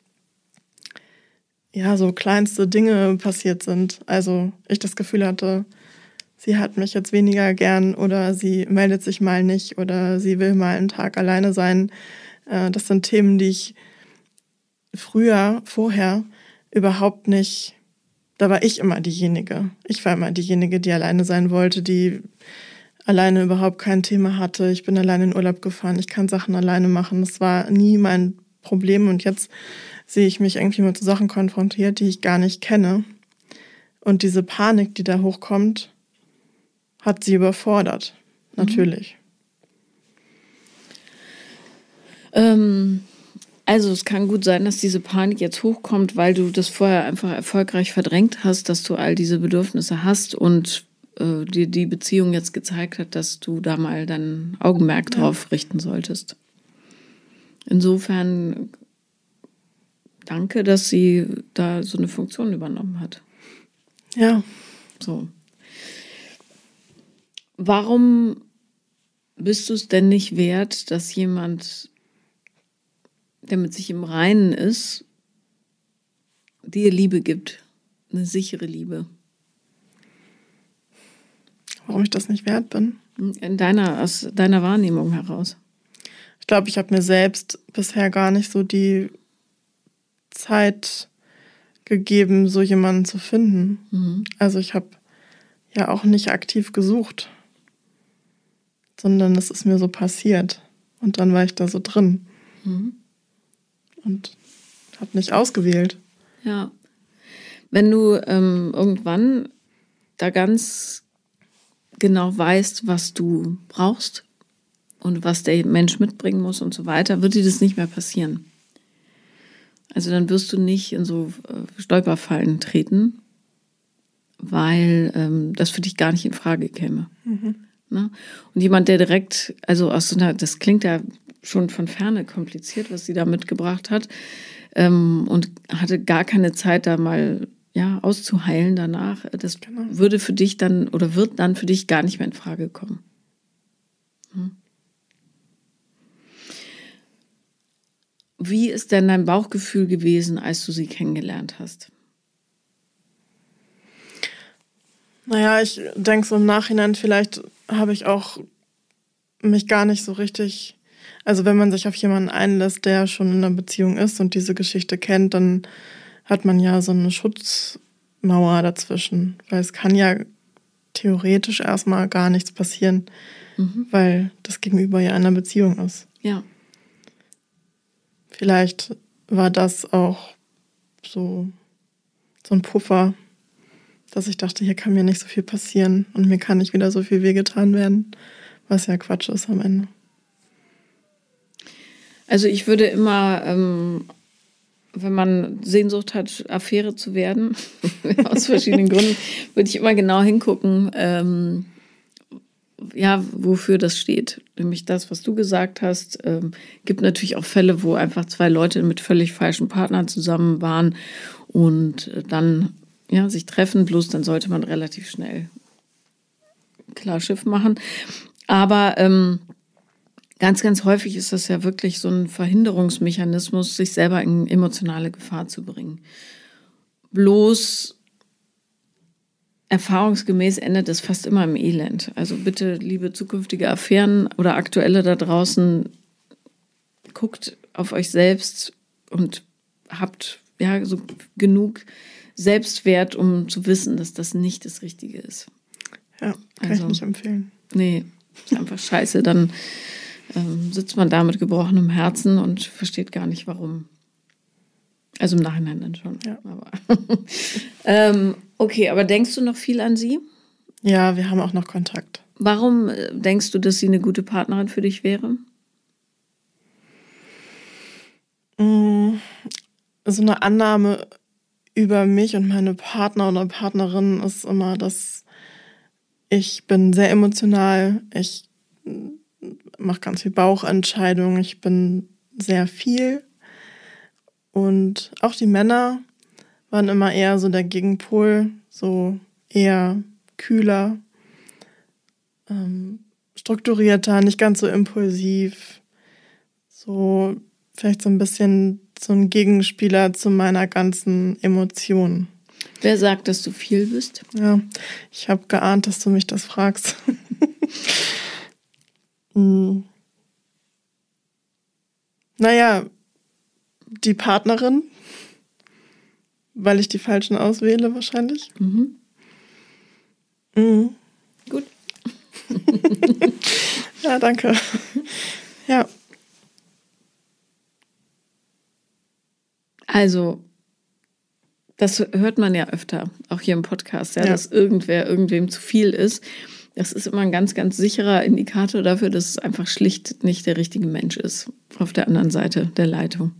ja so kleinste Dinge passiert sind, also ich das Gefühl hatte, sie hat mich jetzt weniger gern oder sie meldet sich mal nicht oder sie will mal einen Tag alleine sein. Äh, das sind Themen, die ich früher, vorher überhaupt nicht, da war ich immer diejenige. Ich war immer diejenige, die alleine sein wollte, die alleine überhaupt kein Thema hatte. Ich bin alleine in Urlaub gefahren, ich kann Sachen alleine machen. Das war nie mein Problem und jetzt sehe ich mich irgendwie mit so Sachen konfrontiert, die ich gar nicht kenne. Und diese Panik, die da hochkommt, hat sie überfordert. Mhm. Natürlich. Ähm, also es kann gut sein, dass diese Panik jetzt hochkommt, weil du das vorher einfach erfolgreich verdrängt hast, dass du all diese Bedürfnisse hast und äh, dir die Beziehung jetzt gezeigt hat, dass du da mal dein Augenmerk ja. drauf richten solltest. Insofern danke, dass sie da so eine Funktion übernommen hat. Ja. So. Warum bist du es denn nicht wert, dass jemand, der mit sich im Reinen ist, dir Liebe gibt? Eine sichere Liebe. Warum ich das nicht wert bin? In deiner, aus deiner Wahrnehmung heraus. Ich glaube, ich habe mir selbst bisher gar nicht so die Zeit gegeben, so jemanden zu finden. Mhm. Also ich habe ja auch nicht aktiv gesucht sondern es ist mir so passiert. Und dann war ich da so drin. Mhm. Und habe nicht ausgewählt. Ja. Wenn du ähm, irgendwann da ganz genau weißt, was du brauchst und was der Mensch mitbringen muss und so weiter, wird dir das nicht mehr passieren. Also dann wirst du nicht in so äh, Stolperfallen treten, weil ähm, das für dich gar nicht in Frage käme. Mhm. Ne? Und jemand, der direkt, also aus so einer, das klingt ja schon von ferne kompliziert, was sie da mitgebracht hat, ähm, und hatte gar keine Zeit, da mal ja, auszuheilen danach. Das genau. würde für dich dann oder wird dann für dich gar nicht mehr in Frage kommen. Wie ist denn dein Bauchgefühl gewesen, als du sie kennengelernt hast? Naja, ich denke so im Nachhinein, vielleicht habe ich auch mich gar nicht so richtig. Also, wenn man sich auf jemanden einlässt, der schon in einer Beziehung ist und diese Geschichte kennt, dann hat man ja so eine Schutzmauer dazwischen. Weil es kann ja theoretisch erstmal gar nichts passieren, mhm. weil das Gegenüber ja in einer Beziehung ist. Ja. Vielleicht war das auch so, so ein Puffer, dass ich dachte, hier kann mir nicht so viel passieren und mir kann nicht wieder so viel wehgetan werden, was ja Quatsch ist am Ende. Also ich würde immer, ähm, wenn man Sehnsucht hat, Affäre zu werden, aus verschiedenen Gründen, würde ich immer genau hingucken, ähm, ja, wofür das steht. Nämlich das, was du gesagt hast. Ähm, gibt natürlich auch Fälle, wo einfach zwei Leute mit völlig falschen Partnern zusammen waren und äh, dann ja, sich treffen. Bloß dann sollte man relativ schnell klar Schiff machen. Aber ähm, ganz, ganz häufig ist das ja wirklich so ein Verhinderungsmechanismus, sich selber in emotionale Gefahr zu bringen. Bloß erfahrungsgemäß endet es fast immer im Elend. Also bitte, liebe zukünftige Affären oder aktuelle da draußen, guckt auf euch selbst und habt ja so genug Selbstwert, um zu wissen, dass das nicht das Richtige ist. Ja, kann also, ich nicht empfehlen. Nee, ist einfach scheiße. Dann ähm, sitzt man da mit gebrochenem Herzen und versteht gar nicht, warum. Also im Nachhinein dann schon. Ja. Aber ähm, okay, aber denkst du noch viel an sie? Ja, wir haben auch noch Kontakt. Warum äh, denkst du, dass sie eine gute Partnerin für dich wäre? Mm, so eine Annahme über mich und meine Partner oder Partnerin ist immer, dass ich bin sehr emotional. Ich mache ganz viel Bauchentscheidungen. Ich bin sehr viel und auch die Männer waren immer eher so der Gegenpol, so eher kühler, ähm, strukturierter, nicht ganz so impulsiv, so vielleicht so ein bisschen so ein Gegenspieler zu meiner ganzen Emotion. Wer sagt, dass du viel bist? Ja, ich habe geahnt, dass du mich das fragst. hm. Naja, die Partnerin, weil ich die falschen auswähle wahrscheinlich. Mhm. Mhm. Gut. ja, danke. Ja. Also, das hört man ja öfter, auch hier im Podcast, ja, ja. dass irgendwer irgendwem zu viel ist. Das ist immer ein ganz, ganz sicherer Indikator dafür, dass es einfach schlicht nicht der richtige Mensch ist auf der anderen Seite der Leitung.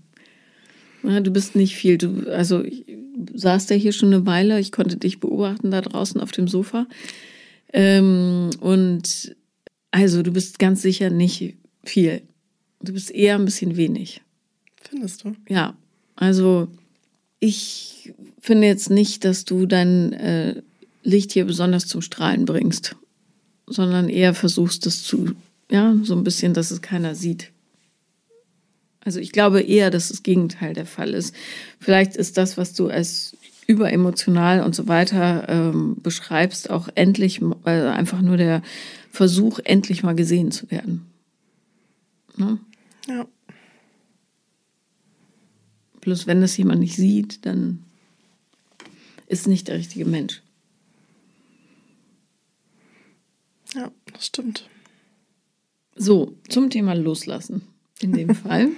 Ja, du bist nicht viel. Du, also ich saß ja hier schon eine Weile. Ich konnte dich beobachten da draußen auf dem Sofa. Ähm, und also du bist ganz sicher nicht viel. Du bist eher ein bisschen wenig. Findest du? Ja. Also ich finde jetzt nicht, dass du dein äh, Licht hier besonders zum Strahlen bringst, sondern eher versuchst, das zu, ja, so ein bisschen, dass es keiner sieht. Also ich glaube eher, dass das Gegenteil der Fall ist. Vielleicht ist das, was du als überemotional und so weiter ähm, beschreibst, auch endlich äh, einfach nur der Versuch, endlich mal gesehen zu werden. Ne? Ja. Bloß wenn das jemand nicht sieht, dann ist nicht der richtige Mensch. Ja, das stimmt. So, zum Thema Loslassen in dem Fall.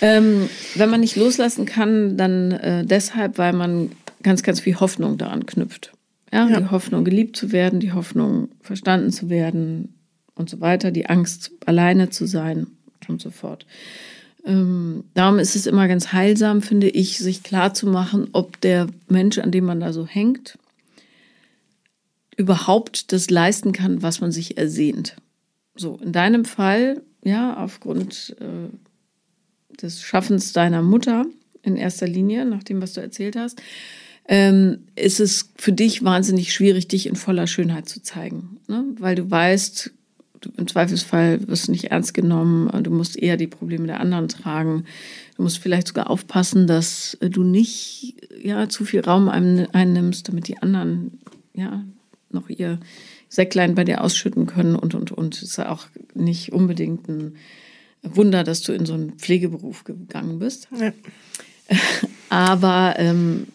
Ähm, wenn man nicht loslassen kann, dann äh, deshalb, weil man ganz, ganz viel Hoffnung daran knüpft. Ja? ja? Die Hoffnung, geliebt zu werden, die Hoffnung, verstanden zu werden und so weiter, die Angst, alleine zu sein und so fort. Ähm, darum ist es immer ganz heilsam, finde ich, sich klarzumachen, ob der Mensch, an dem man da so hängt, überhaupt das leisten kann, was man sich ersehnt. So, in deinem Fall ja, aufgrund äh, des Schaffens deiner Mutter in erster Linie, nach dem, was du erzählt hast, ähm, ist es für dich wahnsinnig schwierig, dich in voller Schönheit zu zeigen. Ne? Weil du weißt, du, im Zweifelsfall wirst du nicht ernst genommen, du musst eher die Probleme der anderen tragen. Du musst vielleicht sogar aufpassen, dass du nicht ja, zu viel Raum einnimmst, damit die anderen ja, noch ihr Säcklein bei dir ausschütten können und, und, und. Es ist ja auch nicht unbedingt ein Wunder, dass du in so einen Pflegeberuf gegangen bist. Ja. Aber ähm,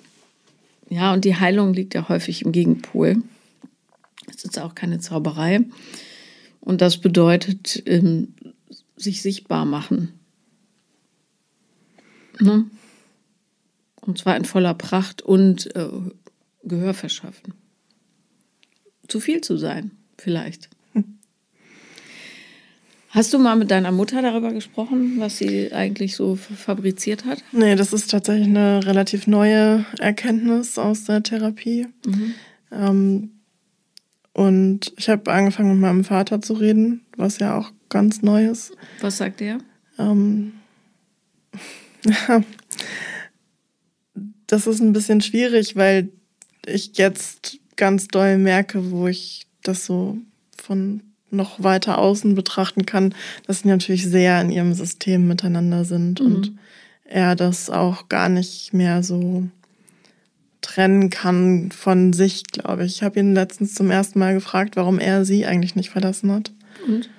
ja, und die Heilung liegt ja häufig im Gegenpol. Es ist auch keine Zauberei. Und das bedeutet, ähm, sich sichtbar machen. Ne? Und zwar in voller Pracht und äh, Gehör verschaffen zu viel zu sein, vielleicht. Hast du mal mit deiner Mutter darüber gesprochen, was sie eigentlich so fabriziert hat? Nee, das ist tatsächlich eine relativ neue Erkenntnis aus der Therapie. Mhm. Ähm, Und ich habe angefangen mit meinem Vater zu reden, was ja auch ganz neu ist. Was sagt er? Ähm, das ist ein bisschen schwierig, weil ich jetzt ganz doll merke, wo ich das so von noch weiter außen betrachten kann, dass sie natürlich sehr in ihrem System miteinander sind mhm. und er das auch gar nicht mehr so trennen kann von sich, glaube ich. Ich habe ihn letztens zum ersten Mal gefragt, warum er sie eigentlich nicht verlassen hat. Und?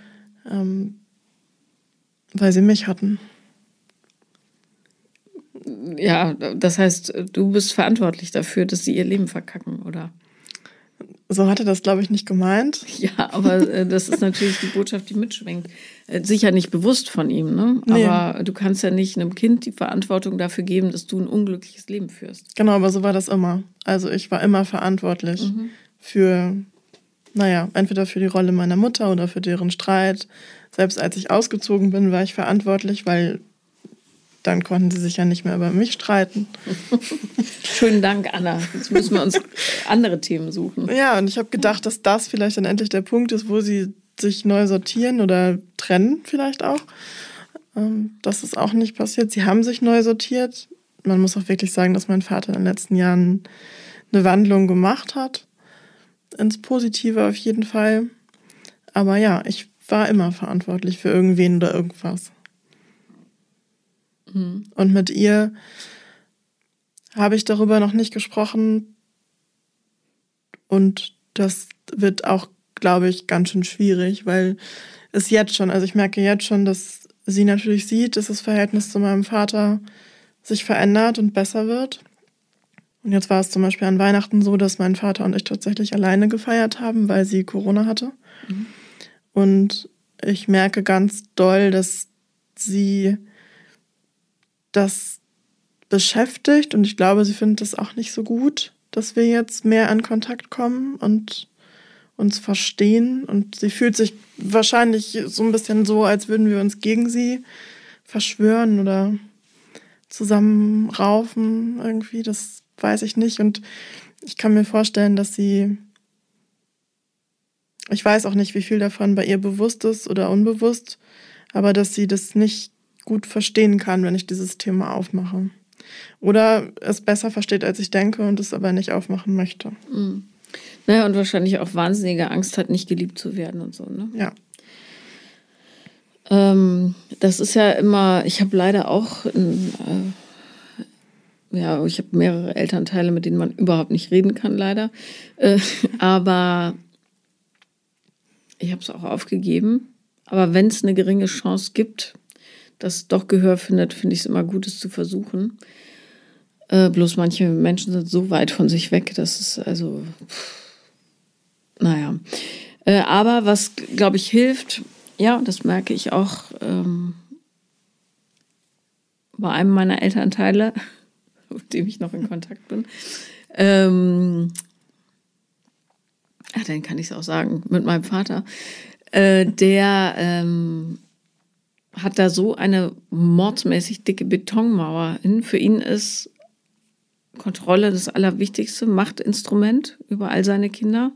Ähm, weil sie mich hatten. Ja, das heißt, du bist verantwortlich dafür, dass sie ihr Leben verkacken, oder? So hat er das, glaube ich, nicht gemeint. Ja, aber äh, das ist natürlich die Botschaft, die mitschwingt. Äh, sicher nicht bewusst von ihm, ne? Nee. Aber du kannst ja nicht einem Kind die Verantwortung dafür geben, dass du ein unglückliches Leben führst. Genau, aber so war das immer. Also ich war immer verantwortlich mhm. für, naja, entweder für die Rolle meiner Mutter oder für deren Streit. Selbst als ich ausgezogen bin, war ich verantwortlich, weil dann konnten sie sich ja nicht mehr über mich streiten. Schönen Dank, Anna. Jetzt müssen wir uns andere Themen suchen. Ja, und ich habe gedacht, dass das vielleicht dann endlich der Punkt ist, wo sie sich neu sortieren oder trennen vielleicht auch. Ähm, das ist auch nicht passiert. Sie haben sich neu sortiert. Man muss auch wirklich sagen, dass mein Vater in den letzten Jahren eine Wandlung gemacht hat. Ins Positive auf jeden Fall. Aber ja, ich war immer verantwortlich für irgendwen oder irgendwas. Mhm. Und mit ihr habe ich darüber noch nicht gesprochen. Und das wird auch, glaube ich, ganz schön schwierig, weil es jetzt schon, also ich merke jetzt schon, dass sie natürlich sieht, dass das Verhältnis zu meinem Vater sich verändert und besser wird. Und jetzt war es zum Beispiel an Weihnachten so, dass mein Vater und ich tatsächlich alleine gefeiert haben, weil sie Corona hatte. Mhm. Und ich merke ganz doll, dass sie das beschäftigt und ich glaube, sie findet es auch nicht so gut, dass wir jetzt mehr in Kontakt kommen und uns verstehen. Und sie fühlt sich wahrscheinlich so ein bisschen so, als würden wir uns gegen sie verschwören oder zusammenraufen irgendwie. Das weiß ich nicht. Und ich kann mir vorstellen, dass sie. Ich weiß auch nicht, wie viel davon bei ihr bewusst ist oder unbewusst, aber dass sie das nicht gut verstehen kann, wenn ich dieses Thema aufmache. Oder es besser versteht, als ich denke und es aber nicht aufmachen möchte. Mhm. Naja, und wahrscheinlich auch wahnsinnige Angst hat, nicht geliebt zu werden und so, ne? Ja. Ähm, das ist ja immer, ich habe leider auch, in, äh, ja, ich habe mehrere Elternteile, mit denen man überhaupt nicht reden kann, leider. Äh, aber ich habe es auch aufgegeben. Aber wenn es eine geringe Chance gibt, das doch Gehör findet, finde ich es immer gut, es zu versuchen. Äh, bloß manche Menschen sind so weit von sich weg, dass es also, pff, naja. Äh, aber was, glaube ich, hilft, ja, das merke ich auch ähm, bei einem meiner Elternteile, mit dem ich noch in Kontakt bin. Ähm, ja, dann kann ich es auch sagen, mit meinem Vater. Äh, der ähm, hat da so eine mordsmäßig dicke Betonmauer hin. Für ihn ist Kontrolle das allerwichtigste Machtinstrument über all seine Kinder.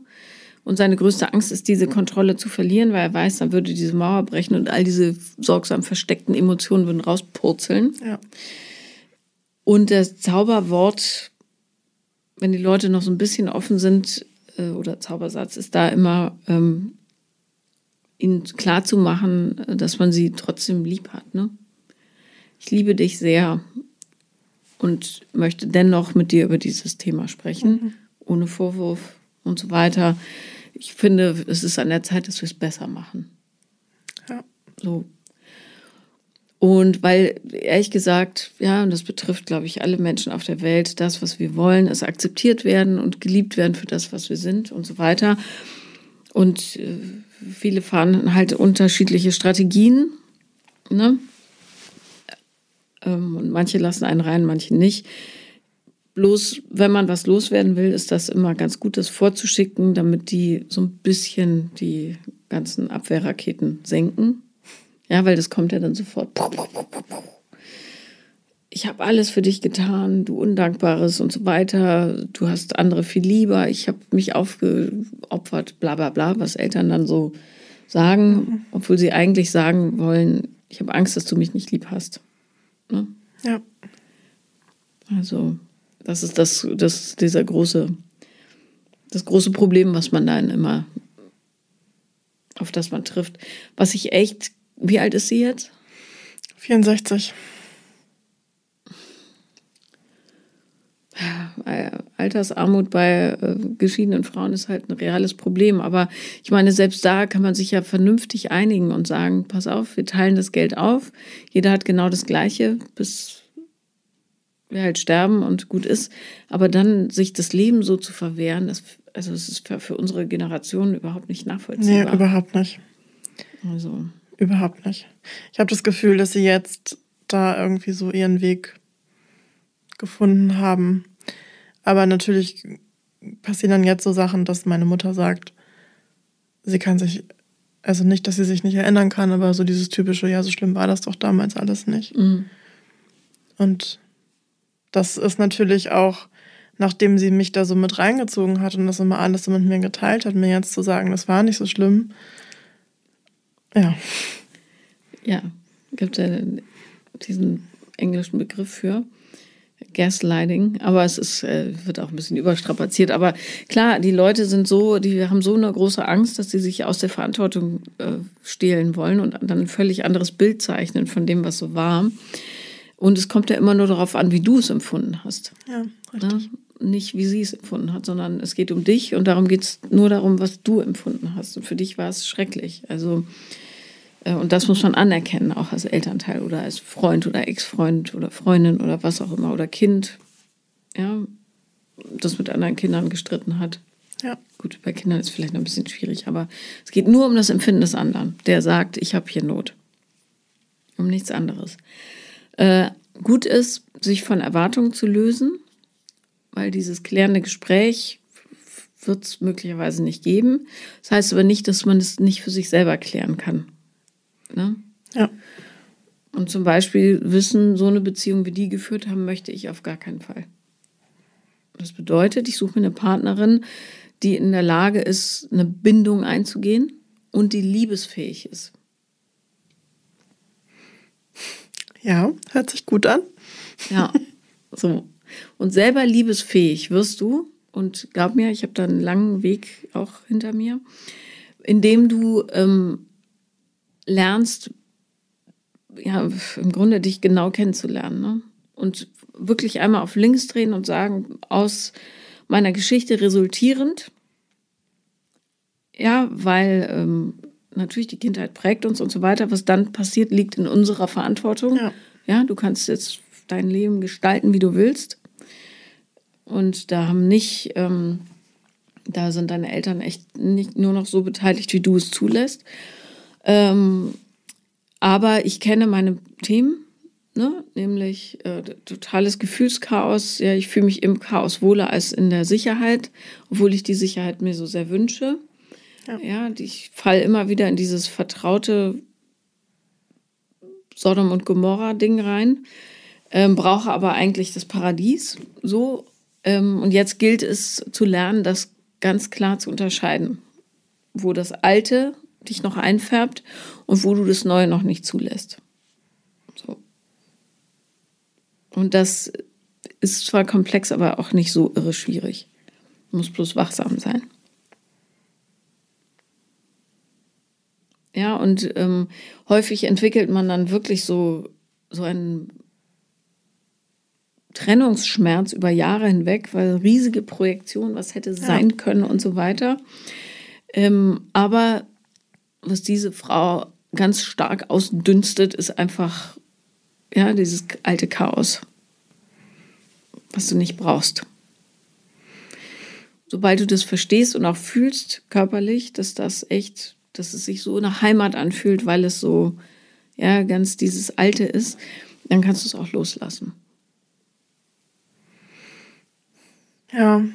Und seine größte Angst ist, diese Kontrolle zu verlieren, weil er weiß, dann würde diese Mauer brechen und all diese sorgsam versteckten Emotionen würden rauspurzeln. Ja. Und das Zauberwort, wenn die Leute noch so ein bisschen offen sind, äh, oder Zaubersatz ist da immer, ähm, ihnen klarzumachen, dass man sie trotzdem lieb hat. Ne? Ich liebe dich sehr und möchte dennoch mit dir über dieses Thema sprechen, mhm. ohne Vorwurf und so weiter. Ich finde, es ist an der Zeit, dass wir es besser machen. Ja. So. Und weil, ehrlich gesagt, ja, und das betrifft, glaube ich, alle Menschen auf der Welt, das, was wir wollen, ist akzeptiert werden und geliebt werden für das, was wir sind und so weiter. Und äh, viele fahren halt unterschiedliche Strategien. Ne? Ähm, und manche lassen einen rein, manche nicht. Bloß, wenn man was loswerden will, ist das immer ganz gut, das vorzuschicken, damit die so ein bisschen die ganzen Abwehrraketen senken. Ja, weil das kommt ja dann sofort. Ich habe alles für dich getan, du Undankbares und so weiter, du hast andere viel lieber, ich habe mich aufgeopfert, bla bla bla, was Eltern dann so sagen, mhm. obwohl sie eigentlich sagen wollen, ich habe Angst, dass du mich nicht lieb hast. Ne? Ja. Also, das ist das, das dieser große, das große Problem, was man dann immer, auf das man trifft. Was ich echt, wie alt ist sie jetzt? 64. Altersarmut bei äh, geschiedenen Frauen ist halt ein reales Problem. Aber ich meine, selbst da kann man sich ja vernünftig einigen und sagen, pass auf, wir teilen das Geld auf. Jeder hat genau das Gleiche, bis wir halt sterben und gut ist. Aber dann sich das Leben so zu verwehren, das, also es ist für, für unsere Generation überhaupt nicht nachvollziehbar. Nee, überhaupt nicht. Also. Überhaupt nicht. Ich habe das Gefühl, dass sie jetzt da irgendwie so ihren Weg gefunden haben. Aber natürlich passieren dann jetzt so Sachen, dass meine Mutter sagt, sie kann sich, also nicht, dass sie sich nicht erinnern kann, aber so dieses typische, ja, so schlimm war das doch damals alles nicht. Mhm. Und das ist natürlich auch, nachdem sie mich da so mit reingezogen hat und das immer alles so mit mir geteilt hat, mir jetzt zu sagen, das war nicht so schlimm. Ja. Ja, gibt ja diesen englischen Begriff für. Gaslighting, aber es ist, äh, wird auch ein bisschen überstrapaziert. Aber klar, die Leute sind so, die haben so eine große Angst, dass sie sich aus der Verantwortung äh, stehlen wollen und dann ein völlig anderes Bild zeichnen von dem, was so war. Und es kommt ja immer nur darauf an, wie du es empfunden hast. Ja, richtig. Ja? Nicht, wie sie es empfunden hat, sondern es geht um dich und darum geht es nur darum, was du empfunden hast. Und für dich war es schrecklich. Also und das muss man anerkennen, auch als Elternteil oder als Freund oder Ex-Freund oder Freundin oder was auch immer oder Kind, ja, das mit anderen Kindern gestritten hat. Ja. Gut, bei Kindern ist es vielleicht noch ein bisschen schwierig, aber es geht nur um das Empfinden des anderen, der sagt, ich habe hier Not. Um nichts anderes. Äh, gut ist, sich von Erwartungen zu lösen, weil dieses klärende Gespräch wird es möglicherweise nicht geben. Das heißt aber nicht, dass man es nicht für sich selber klären kann. Ne? Ja. Und zum Beispiel wissen, so eine Beziehung wie die geführt haben, möchte ich auf gar keinen Fall. Das bedeutet, ich suche mir eine Partnerin, die in der Lage ist, eine Bindung einzugehen und die liebesfähig ist. Ja, hört sich gut an. Ja, so. Und selber liebesfähig wirst du, und glaub mir, ich habe da einen langen Weg auch hinter mir, indem du ähm, lernst, ja, im Grunde dich genau kennenzulernen. Ne? Und wirklich einmal auf links drehen und sagen, aus meiner Geschichte resultierend, ja, weil ähm, natürlich die Kindheit prägt uns und so weiter. Was dann passiert, liegt in unserer Verantwortung. Ja, ja du kannst jetzt dein Leben gestalten, wie du willst. Und da haben nicht, ähm, da sind deine Eltern echt nicht nur noch so beteiligt, wie du es zulässt. Ähm, aber ich kenne meine Themen, ne? nämlich äh, totales Gefühlschaos. Ja, ich fühle mich im Chaos wohler als in der Sicherheit, obwohl ich die Sicherheit mir so sehr wünsche. Ja, ja ich falle immer wieder in dieses vertraute Sodom und Gomorra-Ding rein, ähm, brauche aber eigentlich das Paradies so. Ähm, und jetzt gilt es zu lernen, das ganz klar zu unterscheiden, wo das Alte dich noch einfärbt und wo du das Neue noch nicht zulässt. So. Und das ist zwar komplex, aber auch nicht so irre schwierig. Du musst bloß wachsam sein. Ja, und ähm, häufig entwickelt man dann wirklich so, so einen Trennungsschmerz über Jahre hinweg, weil riesige Projektion, was hätte sein ja. können und so weiter. Ähm, aber was diese Frau ganz stark ausdünstet, ist einfach ja, dieses alte Chaos, was du nicht brauchst. Sobald du das verstehst und auch fühlst körperlich, dass das echt, dass es sich so nach Heimat anfühlt, weil es so, ja, ganz dieses Alte ist, dann kannst du es auch loslassen. Ja,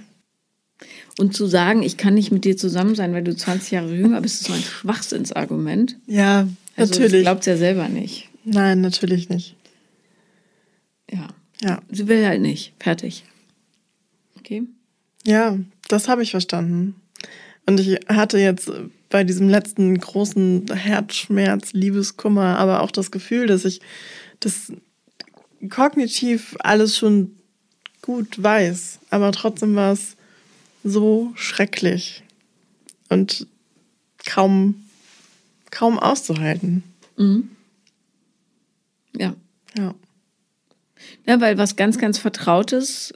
und zu sagen, ich kann nicht mit dir zusammen sein, weil du 20 Jahre jünger bist, ist so ein Schwachsinnsargument. Ja, also, natürlich. Das glaubt ja selber nicht. Nein, natürlich nicht. Ja. Ja. Sie will halt nicht. Fertig. Okay. Ja, das habe ich verstanden. Und ich hatte jetzt bei diesem letzten großen Herzschmerz, Liebeskummer, aber auch das Gefühl, dass ich das kognitiv alles schon gut weiß, aber trotzdem war es so schrecklich und kaum, kaum auszuhalten. Mhm. Ja. Ja. Ja, weil was ganz, ganz Vertrautes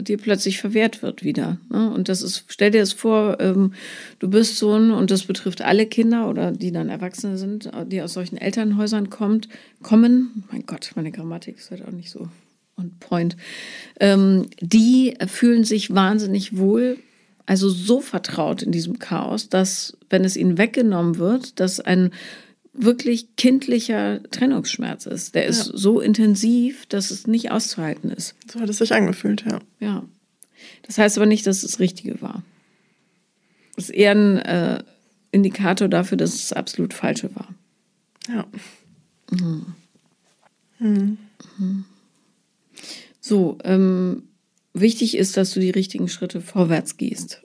dir plötzlich verwehrt wird wieder. Ne? Und das ist, stell dir das vor, ähm, du bist so ein, und das betrifft alle Kinder oder die dann Erwachsene sind, die aus solchen Elternhäusern kommt, kommen, mein Gott, meine Grammatik ist halt auch nicht so on point, ähm, die fühlen sich wahnsinnig wohl, also so vertraut in diesem Chaos, dass, wenn es ihnen weggenommen wird, dass ein wirklich kindlicher Trennungsschmerz ist. Der ist Ja. so intensiv, dass es nicht auszuhalten ist. So hat es sich angefühlt, ja. Ja. Das heißt aber nicht, dass es das Richtige war. Das ist eher ein äh, Indikator dafür, dass es das absolut Falsche war. Ja. So, ähm, wichtig ist, dass du die richtigen Schritte vorwärts gehst.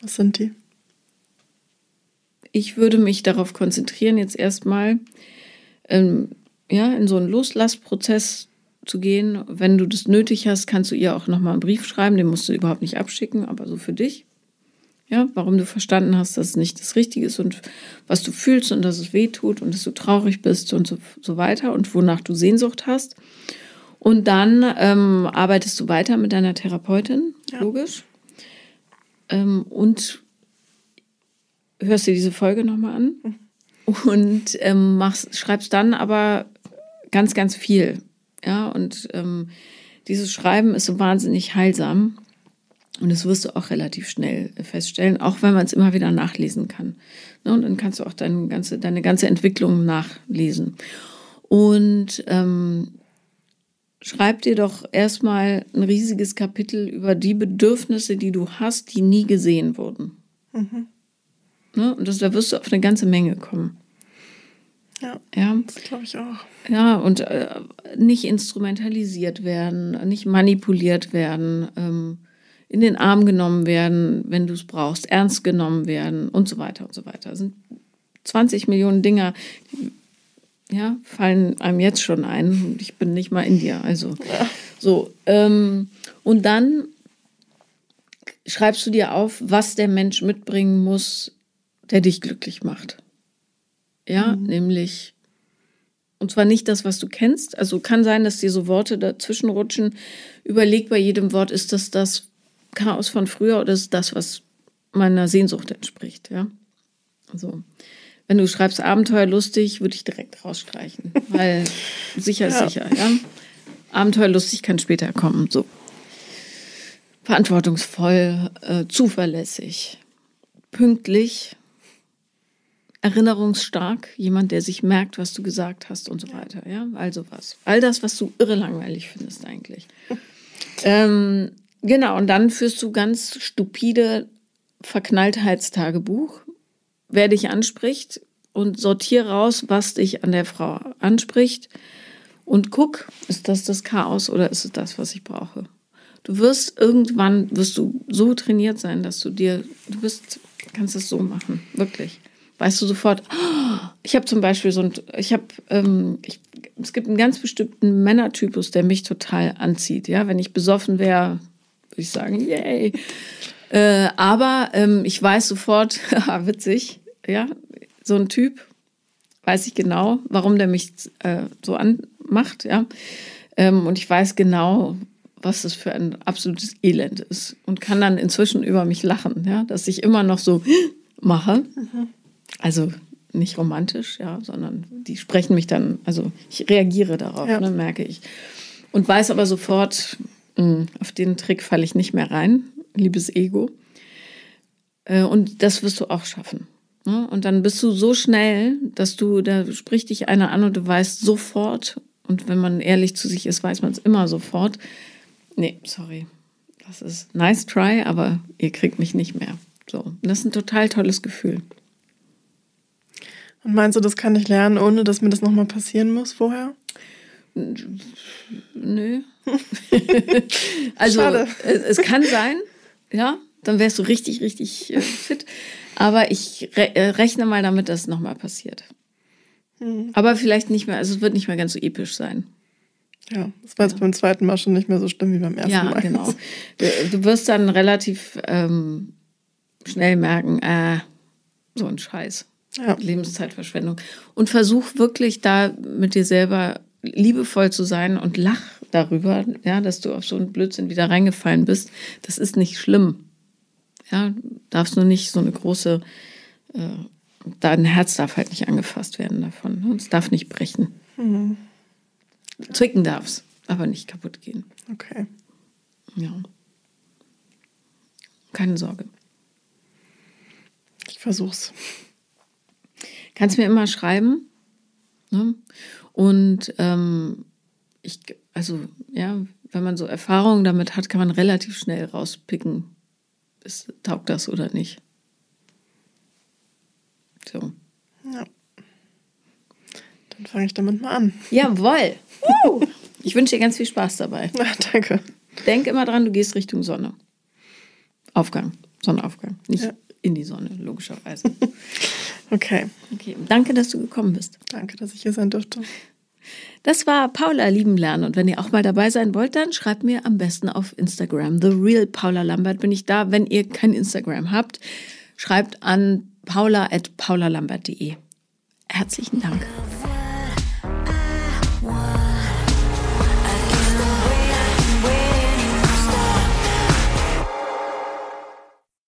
Was sind die? Ich würde mich darauf konzentrieren, jetzt erstmal ähm, ja, in so einen Loslassprozess zu gehen. Wenn du das nötig hast, kannst du ihr auch nochmal einen Brief schreiben, den musst du überhaupt nicht abschicken, aber so für dich. Ja, warum du verstanden hast, dass es nicht das Richtige ist und was du fühlst und dass es weh tut und dass du traurig bist und so, so weiter und wonach du Sehnsucht hast. Und dann ähm, arbeitest du weiter mit deiner Therapeutin, Ja. logisch. Ähm, und hörst dir diese Folge nochmal an und ähm, machst, schreibst dann aber ganz, ganz viel. Ja, und ähm, dieses Schreiben ist so wahnsinnig heilsam. Und das wirst du auch relativ schnell feststellen, auch wenn man es immer wieder nachlesen kann. Ne, und dann kannst du auch deine ganze, deine ganze Entwicklung nachlesen. Und ähm, schreib dir doch erstmal ein riesiges Kapitel über die Bedürfnisse, die du hast, die nie gesehen wurden. Ne? Und das, da wirst du auf eine ganze Menge kommen. Ja, Ja, das glaube ich auch. ja und äh, nicht instrumentalisiert werden, nicht manipuliert werden, ähm, in den Arm genommen werden, wenn du es brauchst, ernst genommen werden und so weiter und so weiter. Das sind 20 Millionen Dinger, ja, fallen einem jetzt schon ein. Ich bin nicht mal in dir, also so. Ähm, und dann schreibst du dir auf, was der Mensch mitbringen muss, der dich glücklich macht. Ja, nämlich und zwar nicht das, was du kennst. Also kann sein, dass dir so Worte dazwischen rutschen. Überleg bei jedem Wort, ist das das Chaos von früher oder ist das, was meiner Sehnsucht entspricht? Ja. Also, wenn du schreibst Abenteuer lustig, würde ich direkt rausstreichen, weil sicher ist Ja. sicher. Ja. Abenteuer lustig kann später kommen. So. Verantwortungsvoll, äh, zuverlässig, pünktlich, erinnerungsstark, jemand, der sich merkt, was du gesagt hast und so weiter. Ja, also was. All das, was du irre langweilig findest eigentlich. ähm, genau, und dann führst du ganz stupide Verknalltheitstagebuch, wer dich anspricht und sortier raus, was dich an der Frau anspricht und guck, ist das das Chaos oder ist es das, was ich brauche? Du wirst irgendwann, wirst du so trainiert sein, dass du dir, du bist, kannst es so machen, wirklich. Weißt du sofort, "Ah, ich habe zum Beispiel so ein, ich habe, ähm, es gibt einen ganz bestimmten Männertypus, der mich total anzieht. Ja, wenn ich besoffen wäre, würde ich sagen, yay. Äh, aber ähm, ich weiß sofort, haha, witzig, ja, so ein Typ, weiß ich genau, warum der mich äh, so anmacht, ja. Ähm, und ich weiß genau, was das für ein absolutes Elend ist. Und kann dann inzwischen über mich lachen, ja, dass ich immer noch so mache. Also nicht romantisch, ja, sondern die sprechen mich dann, also ich reagiere darauf, Ja. ne, merke ich. Und weiß aber sofort, mh, auf den Trick falle ich nicht mehr rein, liebes Ego. Äh, Und das wirst du auch schaffen. Und dann bist du so schnell, dass du, da spricht dich einer an und du weißt sofort, und wenn man ehrlich zu sich ist, weiß man es immer sofort. Nee, sorry. Das ist nice try, aber ihr kriegt mich nicht mehr. So. Und das ist ein total tolles Gefühl. Und meinst du, das kann ich lernen, ohne dass mir das nochmal passieren muss vorher? Nö. also Schade. es kann sein, ja, dann wärst du richtig, richtig äh, fit. Aber ich re äh, rechne mal damit, dass es nochmal passiert. Hm. Aber vielleicht nicht mehr, also es wird nicht mehr ganz so episch sein. Ja, das war jetzt ja. beim zweiten Mal schon nicht mehr so schlimm wie beim ersten ja, Mal. Ja, genau. Du, du, wirst dann relativ ähm, schnell merken, äh, so ein Scheiß. Ja. Lebenszeitverschwendung. Und versuch wirklich da mit dir selber liebevoll zu sein und lach darüber, ja, dass du auf so einen Blödsinn wieder reingefallen bist. Das ist nicht schlimm. Ja, darfst nur nicht so eine große, äh, dein Herz darf halt nicht angefasst werden davon. Ne? Es darf nicht brechen. Mhm. Zwicken darf's, aber nicht kaputt gehen. Okay. Ja. Keine Sorge. Ich versuch's. Kannst mir immer schreiben. Ne? Und ähm, ich, also, ja, wenn man so Erfahrungen damit hat, kann man relativ schnell rauspicken, ist, taugt das oder nicht. So. Ja. Dann fange ich damit mal an. Jawoll. ich wünsche dir ganz viel Spaß dabei. Na, danke. Denk immer dran, du gehst Richtung Sonne. Aufgang. Sonnenaufgang. Nicht ja. in die Sonne, logischerweise. okay. Okay. Danke, dass du gekommen bist. Danke, dass ich hier sein durfte. Das war Paula lieben lernen. Und wenn ihr auch mal dabei sein wollt, dann schreibt mir am besten auf Instagram. The Real Paula Lambert bin ich da. Wenn ihr kein Instagram habt, schreibt an paula at paulalambert.de. Herzlichen Dank.